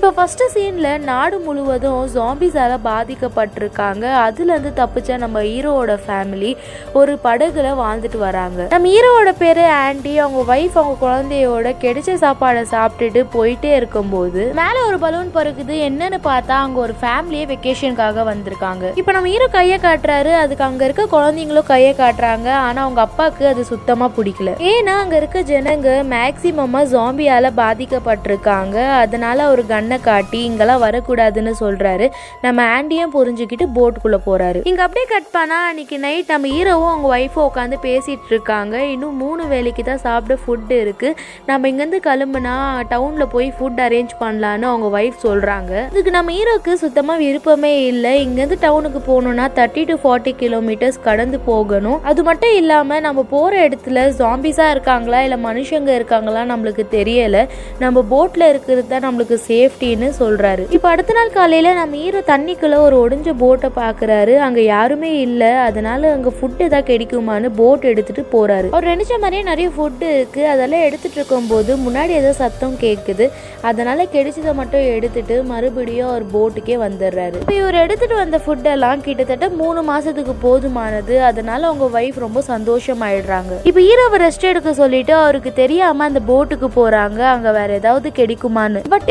இப்போ ஃபஸ்ட்டு சீனில் நாடு முழுவதும் ஜாம்பிஸால் பாதிக்கப்பட்டிருக்காங்க. அதுலேருந்து தப்பிச்ச நம்ம ஹீரோவோட ஃபேமிலி ஒரு படகுல வாழ்ந்துட்டு வராங்க. நம்ம ஹீரோவோட பேர் ஆண்டி அவங்க ஒய்ஃப் அவங்க குழந்தையோட கிடைச்ச சாப்பாடை சாப்பிட்டுட்டு போயிட்டே இருக்கும்போது மேலே ஒரு பலூன் பறக்குது. என்னன்னு பார்த்தா அங்கே ஒரு ஃபேமிலியே வெக்கேஷனுக்காக வந்திருக்காங்க. இப்போ நம்ம ஹீரோ கையை காட்டுறாரு. அதுக்கு அங்கே இருக்க குழந்தைங்களும் கையை காட்டுறாங்க. ஆனால் அவங்க அப்பாவுக்கு அது சுத்தமாக பிடிக்கல. ஏன்னா அங்கே இருக்க ஜனங்க மேக்சிமமாக ஜாம்பியால் பாதிக்கப்பட்டிருக்காங்க. அதனால அவர் கண்ணை காட்டி இங்கெல்லாம் வரக்கூடாதுன்னு சொல்றாரு. நம்ம ஆண்டியும் புரிஞ்சுக்கிட்டு போட்டுக்குள்ள போறாரு. இங்க அப்படியே கட் பண்ணா அன்னைக்கு நைட் நம்ம ஹீரோவும் அவங்க ஒய்ஃபும் உட்காந்து பேசிட்டு இருக்காங்க. இன்னும் மூணு வேலைக்கு தான் சாப்பிட ஃபுட்டு இருக்கு. நம்ம இங்கேருந்து கிளம்புனா டவுன்ல போய் ஃபுட் அரேஞ்ச் பண்ணலான்னு அவங்க ஒய்ஃப் சொல்றாங்க. இதுக்கு நம்ம ஹீரோக்கு சுத்தமா விருப்பமே இல்லை. இங்கேருந்து டவுனுக்கு போகணும்னா தேர்ட்டி டு ஃபார்ட்டி கிலோமீட்டர்ஸ் கடந்து போகணும். அது மட்டும் இல்லாம நம்ம போற இடத்துல ஜாம்பிஸா இருக்காங்களா? இல்ல மனுஷங்க இருக்காங்களா? நம்மளுக்கு தெரியல. நம்ம போட்ல இருக்கிறது தான் நம்மளுக்கு சேஃப் சேஃப்டின்னு சொல்றாரு. இப்போ அடுத்த நாள் காலையில நம்ம ஈரோ தண்ணிக்குள்ள ஒரு ஒடிஞ்ச போட்டை பாக்குறாரு. அங்க யாருமே இல்ல. அதனால அங்க ஃபுட் ஏதாவது கிடைக்குமான்னு போட் எடுத்துட்டு போறாரு. அவர் நினைச்ச மாதிரியே நிறைய ஃபுட்டு இருக்கு. அதெல்லாம் எடுத்துட்டு இருக்கும்போது முன்னாடி ஏதோ சத்தம் கேக்குது. அதனால கிடைச்சதை மட்டும் எடுத்துட்டு மறுபடியும் அவர் போட்டுக்கே வந்துடுறாரு. இப்போ இவர் எடுத்துட்டு வந்த ஃபுட்டெல்லாம் கிட்டத்தட்ட மூணு மாசத்துக்கு போதுமானது. அதனால அவங்க ஒய்ஃப் ரொம்ப சந்தோஷமாயிடுறாங்க. இப்போ ஈரோவை ரெஸ்ட் எடுக்க சொல்லிட்டு அவருக்கு தெரியாம அந்த போட்டுக்கு போறாங்க. அங்க வேற ஏதாவது கிடைக்குமான்னு. பட்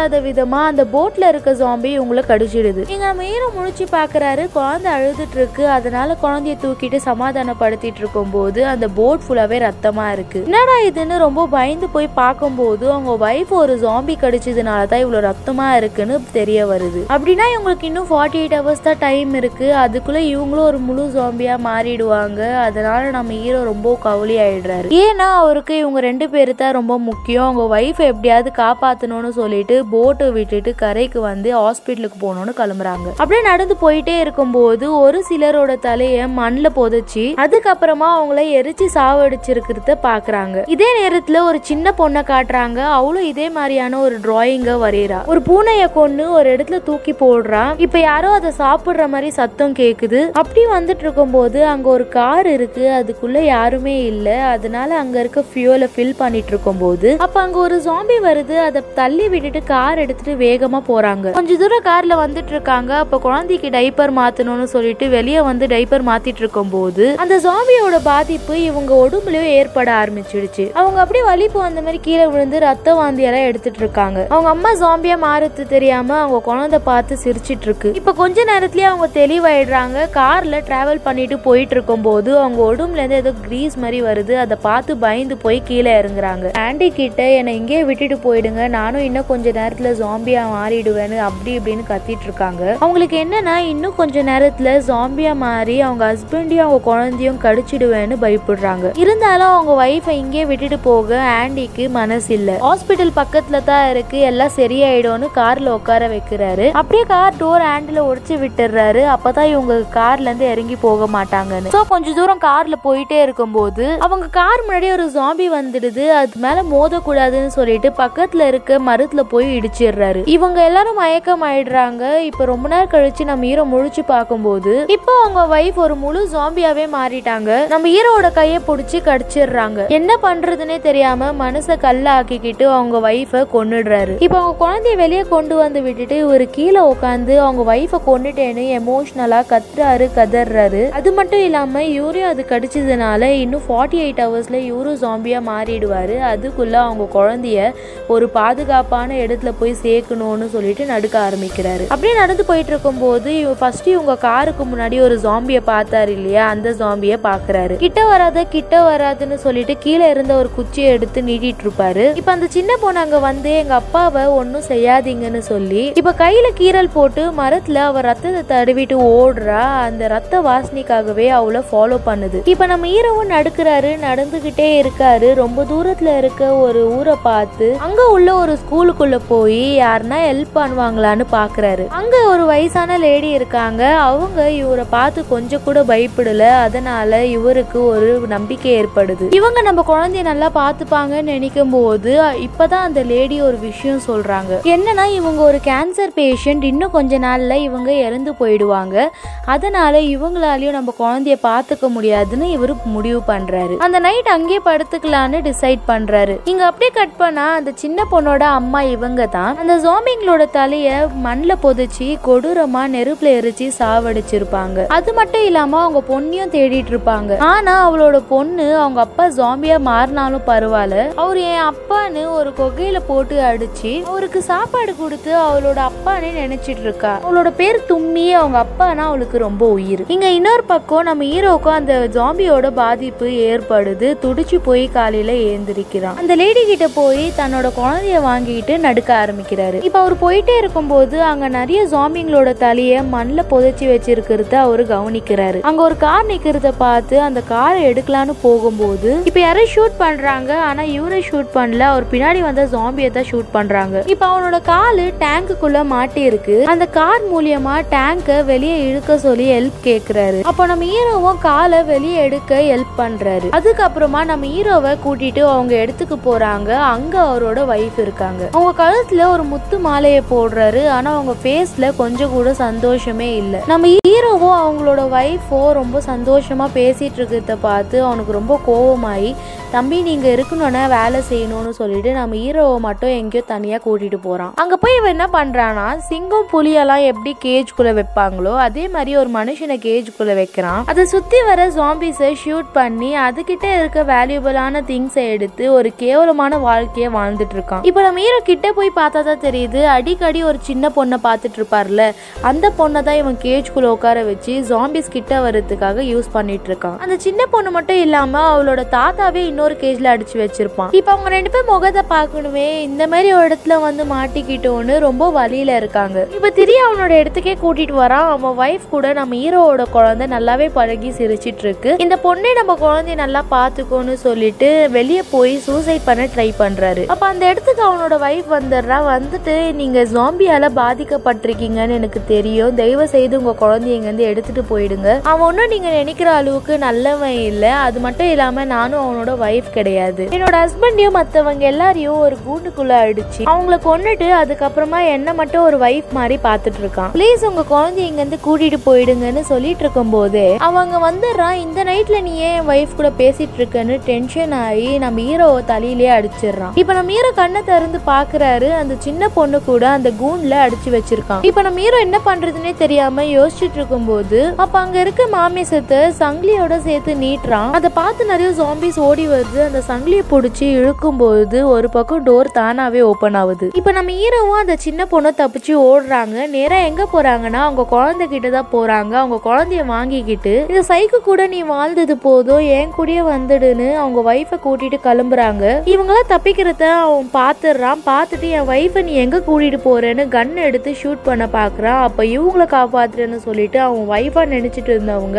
எதிர்பாராத விதமா அந்த போட்ல இருக்க ஜாம்பி இவங்களை கடிச்சிடுது. நீங்க நம்ம ஹீரோ முழிச்சு பாக்குறாரு குழந்தை அழுதுட்டு இருக்கு. அதனால குழந்தைய தூக்கிட்டு சமாதானப்படுத்திட்டு இருக்கும்போது அந்த போட் ஃபுல்லாவே ரத்தமா இருக்கு. என்னடா இதுன்னு ரொம்ப பயந்து போய் பார்க்கும்போது அவங்க ஒய்ஃப் ஒரு ஜாம்பி கடிச்சதுனால தான் இவ்வளவு ரத்தமா இருக்குன்னு தெரிய வருது. அப்படின்னா இவங்களுக்கு இன்னும் ஃபார்ட்டி எயிட் ஹவர்ஸ் தான் டைம் இருக்கு. அதுக்குள்ள இவங்களும் ஒரு முழு ஜாம்பியா மாறிடுவாங்க. அதனால நம்ம ஹீரோ ரொம்ப கவலி ஆயிடுறாரு. ஏன்னா அவருக்கு இவங்க ரெண்டு பேரு தான் ரொம்ப முக்கியம். அவங்க ஒய்ஃப் எப்படியாவது காப்பாத்தணும்னு சொல்லிட்டு போட்டை விட்டுட்டு கரைக்கு வந்து ஹாஸ்பிட்டலுக்கு போகணும்னு கிளம்புறாங்க. அப்படியே நடந்து போயிட்டே இருக்கும்போது ஒரு சிலரோட தலைய மண்ணில் புதைச்சி அதுக்கப்புறமா அவங்கள எரிச்சு சாவடிச்சிருக்கிறத பாக்குறாங்க. இதே நேரத்துல ஒரு சின்ன பொண்ணை காட்டுறாங்க. அவளும் இதே மாதிரியான ஒரு டிராயிங்க வரையறா. ஒரு பூனைய கொண்டு ஒரு இடத்துல தூக்கி போடுறா. இப்ப யாரோ அதை சாப்பிடுற மாதிரி சத்தம் கேக்குது. அப்படி வந்துட்டு இருக்கும் போது அங்க ஒரு கார் இருக்கு. அதுக்குள்ள யாருமே இல்ல. அதனால அங்க இருக்க ஃபியூலை ஃபில் பண்ணிட்டு இருக்கும் போது அப்ப அங்க ஒரு ஜாம்பி வருது. அதை தள்ளி விட்டுட்டு கார் எடுத்துட்டு வேகமா போறாங்க. கொஞ்ச தூரம் கார்ல வந்துட்டு இருக்காங்க. அப்ப குழந்தைக்கு டைப்பர் மாத்தணும்னு சொல்லிட்டு வெளியே வந்து டைப்பர் மாத்திட்டு இருக்கும் போது அந்த ஜாம்பியோட பாதிப்பு இவங்க உடம்புலயும் ஏற்பட ஆரம்பிச்சிடுச்சு. அவங்க அப்படியே வலிப்பு அந்த மாதிரி கீழே விழுந்து ரத்த வாந்தி எல்லாம் எடுத்துட்டு இருக்காங்க. அவங்க அம்மா ஜாம்பியா மாறுறது தெரியாம அவங்க குழந்தை பார்த்து சிரிச்சிட்டு இருக்கு. இப்ப கொஞ்ச நேரத்திலேயே அவங்க தெளிவாயிடுறாங்க. கார்ல டிராவல் பண்ணிட்டு போயிட்டு இருக்கும் போது அவங்க உடம்புல இருந்து ஏதோ கிரீஸ் மாதிரி வருது. அதை பார்த்து பயந்து போய் கீழே இறங்குறாங்க. ஆண்டி கிட்ட என்னை இங்கேயே விட்டுட்டு போயிடுங்க. நானும் இன்னும் கொஞ்ச நேரம் நேரத்துல ஜாம்பியா மாறிடுவேன்னு அப்படி இப்படின்னு கத்திட்டு இருக்காங்க. அவங்களுக்கு என்னன்னா இன்னும் கொஞ்ச நேரத்துல ஜாம்பியா மாறி அவங்க ஹஸ்பண்டையும் அவங்க குழந்தையும் கடிச்சிடுவேன்னு பயப்படுறாங்க. இருந்தாலும் அவங்க ஒய்ஃபை இங்கே விட்டுட்டு போக ஆண்டிக்கு மனசு இல்ல. ஹாஸ்பிட்டல் பக்கத்துல தான் இருக்கு எல்லாம் சரியாயிடும்னு கார்ல உட்கார வைக்கிறாரு. அப்படியே கார் டோர் ஹேண்டில் உடைச்சு விட்டுறாரு அப்பதான் இவங்க கார்ல இருந்து இறங்கி போக மாட்டாங்கன்னு. சோ கொஞ்ச தூரம் கார்ல போயிட்டே இருக்கும்போது அவங்க கார் முன்னாடி ஒரு ஜாம்பி வந்துடுது. அது மேல மோதக்கூடாதுன்னு சொல்லிட்டு பக்கத்துல இருக்க மரத்துல போய் இடிச்சிடுறாரு. இவங்க எல்லாரும் மயக்கம் ஆயிடுறாங்க. இப்ப ரொம்ப நேரம் கழிச்சு நம்ம ஹீரோ முழிச்சு பார்க்கும்போது இப்போ அவங்க ஒய்ஃப் ஒரு முழு ஜாம்பியாவே மாறிட்டாங்க. நம்ம ஹீரோட கையை பிடிச்சி கடிச்சிடுறாங்க. என்ன பண்றதுன்னே தெரியாம மனசை கல்ல ஆக்கிக்கிட்டு அவங்க ஒய்ஃபை கொன்னுடுறாரு. இப்போ அவங்க குழந்தைய வெளியே கொண்டு வந்து விட்டுட்டு ஒரு கீழே உட்காந்து அவங்க ஒய்ஃபை கொண்டுட்டேன்னு எமோஷனலா கத்துறாரு கதறாரு அது மட்டும் இல்லாம இவரையும் அது கடிச்சதுனால இன்னும் ஃபார்ட்டி எயிட் ஹவர்ஸ்ல யூரோ ஜாம்பியா மாறிடுவாரு. அதுக்குள்ள அவங்க குழந்தைய ஒரு பாதுகாப்பான இடத்துல போய் சேர்க்கணும்னு சொல்லிட்டு நடுக்க ஆரம்பிக்கிறாரு. அப்படியே நடந்து போயிட்டு இருக்கும்போது போது ஃபர்ஸ்ட் இவங்க காருக்கு முன்னாடி ஒரு ஜாம்பியை பார்த்தாரு இல்லையா? அந்த ஜாம்பியை பாக்குறாரு கிட்ட வராத கிட்ட வராதுன்னு சொல்லிட்டு கீழே இருந்த ஒரு குச்சியை எடுத்து நீட்டிட்டு இருப்பாரு. இப்ப அந்த சின்ன பொண்ணு அங்க வந்து எங்க அப்பாவை ஒன்னும் செய்யாதீங்கன்னு சொல்லி இப்ப கையில கீறல் போட்டு மரத்துல அவ ரத்தத்தை தடவிட்டு ஓடுறா. அந்த ரத்த வாசனைக்காகவே அவளை ஃபாலோ பண்ணுது. இப்ப நம்ம ஹீரோவும் நடுக்கிறாரு நடந்துகிட்டே இருக்காரு. ரொம்ப தூரத்துல இருக்க ஒரு ஊரை பார்த்து அங்க உள்ள ஒரு ஸ்கூலுக்குள்ள போய் யாருன்னா ஹெல்ப் பண்ணுவாங்களான்னு பாக்குறாரு. அங்க ஒரு வயசான லேடி இருக்காங்க. அவங்க இவரை பார்த்து கொஞ்சம் கூட பயப்படல. அதனால இவருக்கு ஒரு நம்பிக்கை ஏற்படுது. இவங்க நம்ம குழந்தைய நல்லா பார்த்துப்பாங்கன்னு நினைக்கும் போது இப்பதான் அந்த லேடி ஒரு விஷயம் சொல்றாங்க. என்னன்னா இவங்க ஒரு கேன்சர் பேஷண்ட் இன்னும் கொஞ்ச நாள்ல இவங்க இறந்து போயிடுவாங்க. அதனால இவங்களாலையும் நம்ம குழந்தைய பார்த்துக்க முடியாதுன்னு இவரு முடிவு பண்றாரு. அந்த நைட் அங்கேயே படுத்துக்கலான்னு டிசைட் பண்றாரு. இங்க அப்படியே கட் பண்ணா அந்த சின்ன பொண்ணோட அம்மா இவங்க இவங்க தான் அந்த ஜாம்பிங்களோட தலைய மண்ணில் புதைச்சி கொடூரமா நெருப்புல எரிச்சு சாவடிச்சிருப்பாங்க. அது மட்டும் இல்லாம அவங்க பொண்ணையும் தேடிட்டு இருப்பாங்க. ஆனா அவளோட பொண்ணு அவங்க அப்பா ஜாம்பியா மாறினாலும் பரவாயில்ல. அவர் என் அப்பான்னு ஒரு கொகையில போட்டு அடிச்சு அவருக்கு சாப்பாடு கொடுத்து அவளோட அப்பானே நினைச்சிட்டு இருக்கா. அவளோட பேர் தும்மி அவங்க அப்பானா அவளுக்கு ரொம்ப உயிர். இங்க இன்னொரு பக்கம் நம்ம ஹீரோக்கும் அந்த ஜாம்பியோட பாதிப்பு ஏற்படுது. துடிச்சு போய் காலையில ஏந்திரிக்கிறான். அந்த லேடி கிட்ட போய் தன்னோட குழந்தைய வாங்கிட்டு நடுக்க ஆரம்பிக்கிறாரு. இப்ப அவர் போயிட்டே இருக்கும்போது அங்க நிறைய ஜாம்பிங்களோட தலைய மண்ணில் புதைச்சி வச்சிருக்கிறத அவரு கவனிக்கிறாரு. அங்க ஒரு கார் நிக்கிறத பார்த்து அந்த காரை எடுக்கலான்னு போகும்போது இப்ப யாரும் ஷூட் பண்றாங்க. ஆனா இவரை ஷூட் பண்ணல. அவர் பின்னாடி வந்த ஜாம்பியை தான் ஷூட் பண்றாங்க. இப்ப அவனோட காலு டேங்குக்குள்ள மாட்டி இருக்கு. அந்த கார் மூலியமா டேங்க வெளியே இழுக்க சொல்லி ஹெல்ப் கேக்குறாரு. அப்போ நம்ம ஹீரோவும் காலை வெளியே எடுக்க ஹெல்ப் பண்றாரு. அதுக்கப்புறமா நம்ம ஹீரோவை கூட்டிட்டு அவங்க இடத்துக்கு போறாங்க. அங்க அவரோட வைஃப் இருக்காங்க. அவங்க கழுத்துல ஒரு முத்து மாலையை போடுறாரு. ஆனா அவங்க ஃபேஸ்ல கொஞ்சம் கூட சந்தோஷமே இல்லை. நம்ம ஹீரோவும் அவங்களோட ஒய்ஃபோ ரொம்ப சந்தோஷமா பேசிட்டு இருக்கிறத பார்த்து அவனுக்கு ரொம்ப கோவமாயி தம்பி நீங்க இருக்கணும்னா வேலை செய்யணும்னு சொல்லிட்டு நம்ம ஹீரோவை மட்டும் எங்கேயோ தனியா கூட்டிட்டு போறான். அங்க போய் இவன் என்ன பண்றானா சிங்கம் புலியெல்லாம் எப்படி கேஜ்குள்ள வைப்பாங்களோ அதே மாதிரி ஒரு மனுஷனை கேஜ்குள்ள வைக்கிறான். அதை சுத்தி வர ஜாம்பிஸை ஷூட் பண்ணி அதுகிட்ட இருக்க வேல்யூபிளான திங்ஸை எடுத்து ஒரு கேவலமான வாழ்க்கையை வாழ்ந்துட்டு இருக்கான். இப்போ நம்ம ஹீரோ கிட்ட போய் பார்த்தா தான் தெரியுது. அடிக்கடி ஒரு சின்ன பொண்ணை பார்த்துட்டு இருப்பார்ல. அந்த பொண்ணை தான் இவன் கேஜ்குள்ள உட்கார வச்சு ஜாம்பிஸ் கிட்ட வர்றதுக்காக யூஸ் பண்ணிட்டு இருக்கான். அந்த சின்ன பொண்ணு மட்டும் இல்லாம அவளோட தாத்தாவே இன்னொரு கேஜ்ல அடிச்சு வச்சிருப்பான். இப்போ அவங்க ரெண்டு பேரும் முகத்தை பார்க்கணுமே. இந்த மாதிரி ஒரு இடத்துல வந்து மாட்டிக்கிட்டோன்னு ரொம்ப வழியில இருக்காங்க. இப்போ திரிய அவனோட இடத்துக்கே கூட்டிட்டு வரான். அவன் ஒய்ஃப் கூட நம்ம ஹீரோவோட குழந்தை நல்லாவே பழகி சிரிச்சிட்டு இருக்கு. இந்த பொண்ணை நம்ம குழந்தைய நல்லா பாத்துக்கோன்னு சொல்லிட்டு வெளியே போய் சூசைட் பண்ண ட்ரை பண்றாரு. அப்ப அந்த இடத்துக்கு அவனோட ஒய்ஃப் வந்துடுறா வந்துட்டு நீங்க ஜாம்பியால் பாதிக்கப்பட்டிருக்கீங்கன்னு எனக்கு தெரியும். தயவு செய்து உங்க குழந்தைய எடுத்துகிட்டு இருந்து எடுத்துட்டு போயிடுங்க. அவன் ஒன்றும் நீங்க நினைக்கிற அளவுக்கு நல்லவன் இல்லை. அது மட்டும் இல்லாம நானும் அவனோட ஒய்ஃப் கிடையாது. என்னோட ஹஸ்பண்டையும் மற்றவங்க எல்லாரையும் ஒரு கூண்டுக்குள்ள அடிச்சு அவங்கள கொன்னுட்டு அதுக்கப்புறமா என்னை மட்டும் ஒரு ஒய்ஃப் மாதிரி பார்த்துட்டு இருக்கான். ப்ளீஸ் உங்க குழந்தைய கூட்டிகிட்டு இருந்து கூட்டிட்டு போயிடுங்கன்னு சொல்லிட்டு இருக்கும் போதே அவங்க வந்துடுறான். இந்த நைட்ல நீ ஏன் ஒய்ஃப் கூட பேசிகிட்டு இருக்கேன்னு டென்ஷன் ஆகி நம்ம ஹீரோ தலையிலேயே அடிச்சிடுறான். இப்போ நம்ம ஹீரோ கண்ணை திறந்து பாக்குறாரு அந்த சின்ன பொண்ணு கூட அந்த கூண்ல அடிச்சு வச்சிருக்கான். இப்ப நம்ம ஹீரோ என்ன பண்றதுன்னே தெரியாம யோசிச்சுட்டு இருக்கும் போது அப்ப அங்க இருக்க மாமிசத்தை சங்கிலியோட சேர்த்து நீட்டுறான். அதை பார்த்து நிறைய ஜாம்பிஸ் ஓடி வருது. அந்த சங்கிலியை பிடிச்சி இழுக்கும்போது ஒரு பக்கம் டோர் தானாவே ஓபன் ஆகுது. இப்ப நம்ம ஹீரோவும் அந்த சின்ன பொண்ணை தப்பிச்சு ஓடுறாங்க. நேரா எங்க போறாங்கன்னா அவங்க குழந்தை கிட்ட தான் போறாங்க. அவங்க குழந்தைய வாங்கிக்கிட்டு இந்த சைக்கு கூட நீ வாழ்ந்தது போதும் என் கூடயே வந்துடுன்னு அவங்க ஒய்ஃபை கூட்டிட்டு கிளம்புறாங்க. இவங்களாம் தப்பிக்கிறத அவன் பாத்துடுறான் பார்த்துட்டு என் ஒய்ஃபை நீ எங்கே கூட்டிட்டு போகிறேன்னு கன் எடுத்து ஷூட் பண்ண பாக்குறான் அப்போ இவங்கள காப்பாற்றுறேன்னு சொல்லிட்டு அவன் ஒய்ஃபாக நினச்சிட்டு இருந்தவங்க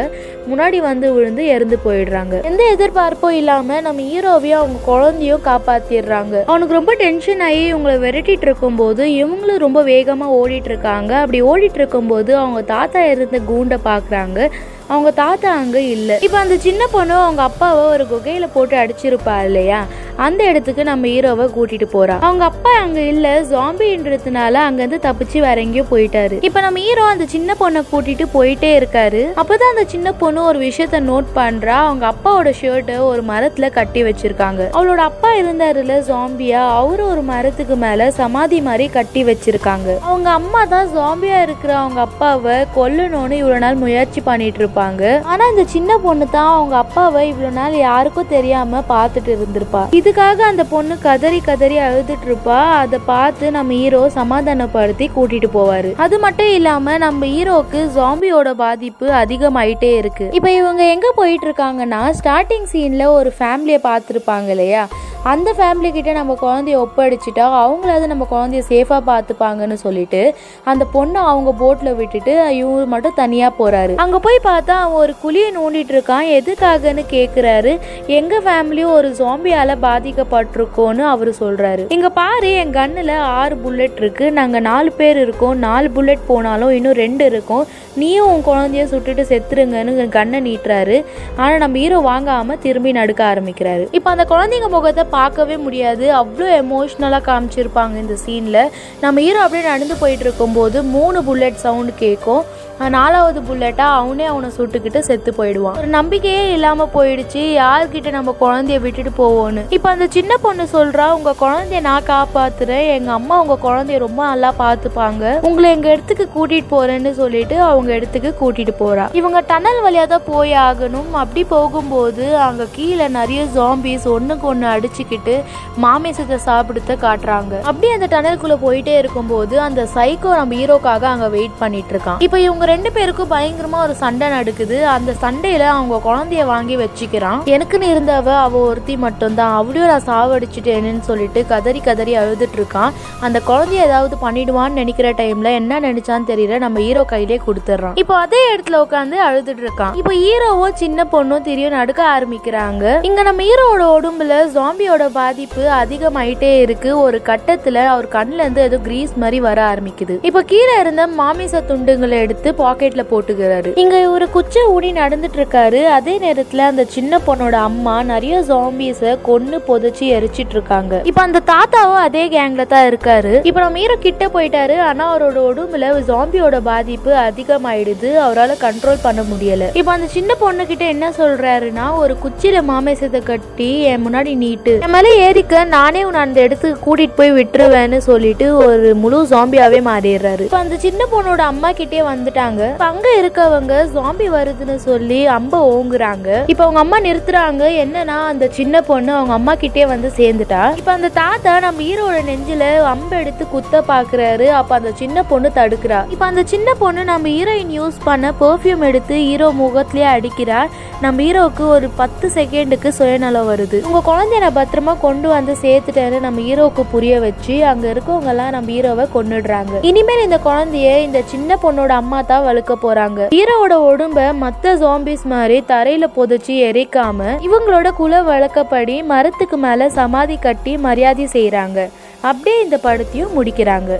முன்னாடி வந்து விழுந்து இறந்து போயிடுறாங்க. எந்த எதிர்பார்ப்பும் இல்லாமல் நம்ம ஹீரோவையும் அவங்க குழந்தையும் காப்பாற்றிடுறாங்க அவனுக்கு ரொம்ப டென்ஷன் ஆகி இவங்களை விரட்டிட்டு இருக்கும்போது இவங்களும் ரொம்ப வேகமாக ஓடிட்டு இருக்காங்க. அப்படி ஓடிட்டு இருக்கும்போது அவங்க தாத்தா இருந்த கூண்டை பார்க்குறாங்க அவங்க தாத்தா அங்கே இல்லை. இப்போ அந்த சின்ன பொண்ணு அவங்க அப்பாவை ஒரு குகையில் போட்டு அடிச்சிருப்பா இல்லையா? அந்த இடத்துக்கு நம்ம ஹீரோவை கூட்டிட்டு போறா. அவங்க அப்பா அங்க இல்ல ஜாம்பின்றதுனால அங்கிருந்து தப்பிச்சு வேற எங்கேயோ போயிட்டாரு. இப்ப நம்ம ஹீரோ அந்த சின்ன பொண்ணை கூட்டிட்டு போயிட்டே இருக்காரு. அப்பதான் அந்த சின்ன பொண்ணு ஒரு விஷயத்த நோட் பண்றா. அவங்க அப்பாவோட ஷர்ட்டை ஒரு மரத்துல கட்டி வச்சிருக்காங்க. அவளோட அப்பா இருந்தாருல ஜாம்பியா அவரு ஒரு மரத்துக்கு மேல சமாதி மாதிரி கட்டி வச்சிருக்காங்க. அவங்க அம்மா தான் ஜாம்பியா இருக்கிற அவங்க அப்பாவை கொல்லணும்னு இவ்வளவு நாள் முயற்சி பண்ணிட்டு இருப்பாங்க ஆனா இந்த சின்ன பொண்ணு தான் அவங்க அப்பாவை இவ்வளவு நாள் யாருக்கும் தெரியாம பார்த்துட்டு இருந்திருப்பா. இதுக்காக அந்த பொண்ணு கதறி கதறி அழுதுட்டு இருப்பா. அதை பார்த்து நம்ம ஹீரோ சமாதானப்படுத்தி கூட்டிட்டு போவாரு. அது மட்டும் இல்லாம நம்ம ஹீரோக்கு ஜாம்பியோட பாதிப்பு அதிகமாயிட்டே இருக்கு. இப்ப இவங்க எங்க போயிட்டு இருக்காங்கன்னா ஸ்டார்டிங் சீன்ல ஒரு ஃபேமிலியை பார்த்துருப்பாங்க இல்லையா? அந்த ஃபேமிலிக்கிட்ட நம்ம குழந்தைய ஒப்படைச்சிட்டா அவங்களாவது நம்ம குழந்தைய சேஃபாக பார்த்துப்பாங்கன்னு சொல்லிட்டு அந்த பொண்ணை அவங்க போட்டில் விட்டுட்டு இவர் மட்டும் தனியாக போகிறாரு அங்கே போய் பார்த்தா அவன் ஒரு குழியை நோண்டிட்டு இருக்கான். எதுக்காகன்னு கேட்குறாரு எங்கள் ஃபேமிலியும் ஒரு ஜாம்பியால் பாதிக்கப்பட்டிருக்கோன்னு அவர் சொல்கிறாரு இங்கே பாரு என் கண்ணில் ஆறு புல்லட் இருக்குது நாங்கள் நாலு பேர் இருக்கோம். நாலு புல்லட் போனாலும் இன்னும் ரெண்டு இருக்கும். நீயும் உன் குழந்தைய சுட்டுட்டு செத்துருங்கன்னு கண்ணை நீட்டுறாரு. ஆனால் நம்ம ஹீரோ வாங்காமல் திரும்பி நடுக்க ஆரம்பிக்கிறாரு. இப்போ அந்த குழந்தைங்க முகத்தை பார்க்கவே முடியாது. அவ்வளோ எமோஷ்னலாக காமிச்சிருப்பாங்க இந்த சீனில் நம்ம ஹீரோ அப்படியே நடந்து போயிட்டு இருக்கும்போது மூணு புல்லட் சவுண்டு கேட்கும் நாலாவது புல்லட்டா அவனே அவனை சுட்டுக்கிட்டு செத்து போயிடுவான். ஒரு நம்பிக்கையே இல்லாம போயிடுச்சு. யார்கிட்ட நம்ம குழந்தைய விட்டுட்டு போவோன்னு. இப்போ அந்த சின்ன பொண்ணு சொல்றா உங்க குழந்தைய நான் காப்பாத்துறேன். எங்க அம்மா உங்க குழந்தைய ரொம்ப நல்லா பார்த்துப்பாங்க உங்களை எங்க இடத்துக்கு கூட்டிட்டு போறேன்னு சொல்லிட்டு அவங்க இடத்துக்கு கூட்டிட்டு போறா. இவங்க டனல் வழியா தான் போய் ஆகணும். அப்படி போகும்போது அங்க கீழே நிறைய ஜாம்பிஸ் ஒண்ணுக்கு ஒண்ணு அடிச்சுக்கிட்டு மாமிசத்தை சாப்பிடுத்த காட்டுறாங்க. அப்படியே அந்த டனலுக்குள்ள போயிட்டே இருக்கும்போது அந்த சைக்கோ நம்ம ஹீரோக்காக அங்க வெயிட் பண்ணிட்டு இருக்கான். இப்போ இவங்க ரெண்டு பேருக்கும் பயங்கரமா ஒரு சண்டை நடக்குது. அந்த சண்டையில அவங்க குழந்தைய வாங்கி வச்சுக்கிறான். எனக்குன்னு இருந்தவ அவ ஒருத்தி மட்டும்தான். அவளையும் நான் சாவடிச்சிட்டேன்னு சொல்லிட்டு கதறி கதறி அழுதுட்டு இருக்கான். அந்த குழந்தைய ஏதாவது பண்ணிடுவான்னு நினைக்கிற டைம்ல என்ன நினைச்சான்னு தெரியல. நம்ம ஹீரோ கையிலே கொடுத்துட்றான். இப்போ அதே இடத்துல உட்காந்து அழுதுட்டு இருக்கான். இப்போ ஹீரோவும் சின்ன பொண்ணும் திரியும் நடுக்க ஆரம்பிக்கிறாங்க. இங்க நம்ம ஹீரோவோட உடம்புல ஜாம்பியோட பாதிப்பு அதிகமாயிட்டே இருக்கு. ஒரு கட்டத்துல அவர் கண்ணுல இருந்து ஏதோ கிரீஸ் மாதிரி வர ஆரம்பிக்குது. இப்போ கீழே இருந்த மாமிச துண்டுங்களை எடுத்து பாக்கெட்ல போட்டுக்கிறாரு. இங்க ஒரு குச்சை ஊடி நடந்துட்டு இருக்காரு அதே நேரத்துல அந்த சின்ன பொண்ணோட அம்மா நிறைய ஜாம்பிஸ கொன்னு புதைச்சி எரிச்சிட்டு இருக்காங்க இப்போ அந்த தாத்தாவும் அதே கேங்ல தான் இருக்காரு. இப்போ நம்ம ஹீரோ கிட்ட போயிட்டாரு. ஆனா அவரோட உடம்புல ஜாம்பியோட பாதிப்பு அதிகமாயிடுது. அவரால் கண்ட்ரோல் பண்ண முடியல. இப்போ அந்த சின்ன பொண்ணு கிட்ட என்ன சொல்றாருன்னா ஒரு குச்சியில மாமேசத்தை கட்டி என் முன்னாடி நீட்டு. என் மேல ஏறிக்க நானே உன்னை அந்த இடத்துக்கு கூட்டிட்டு போய் விட்டுருவேன்னு சொல்லிட்டு ஒரு முழு ஜாம்பியாவே மாறிடுறாரு. இப்போ அந்த சின்ன பொண்ணோட அம்மா கிட்டே வந்துட்டாங்க இப்ப அங்க இருக்கவங்க ஜாம்பி வருதுன்னு சொல்லி அம்ப ஓங்குறாங்க. இப்ப அவங்க அம்மா நிறுத்துறாங்க. என்னன்னா அந்த சின்ன பொண்ணு அவங்க அம்மா கிட்டே வந்து சேர்ந்துட்டா. இப்ப அந்த தாத்தா நம்ம ஹீரோட நெஞ்சில அம்பு எடுத்து குத்த பாக்குறாரு. அப்ப அந்த சின்ன பொண்ணு தடுக்கிறா. இப்போ அந்த சின்ன பொண்ணு நம்ம ஹீரோயின் யூஸ் பண்ண பெர்ஃப்யூம் எடுத்து ஹீரோ முகத்திலேயே அடிக்கிறா. நம்ம ஹீரோவுக்கு ஒரு பத்து செகண்டுக்கு சுயநலம் வருது. உங்க குழந்தைய நான் பத்திரமா கொண்டு வந்து சேர்த்துட்டேன்னு நம்ம ஹீரோவுக்கு புரிய வச்சு அங்க இருக்கவங்க எல்லாம் நம்ம ஹீரோவை கொண்டுடுறாங்க இனிமேல் இந்த குழந்தைய இந்த சின்ன பொண்ணோட அம்மா பார்த்தா வழுக்க போறாங்க. ஹீரோவோட உடம்ப மத்த ஜாம்பிஸ் மாதிரி தரையில புதைச்சி எரிக்காம இவங்களோட குல வழக்கப்படி மரத்துக்கு மேல சமாதி கட்டி மரியாதை செய்யறாங்க அப்படியே இந்த படத்தையும் முடிக்கிறாங்க.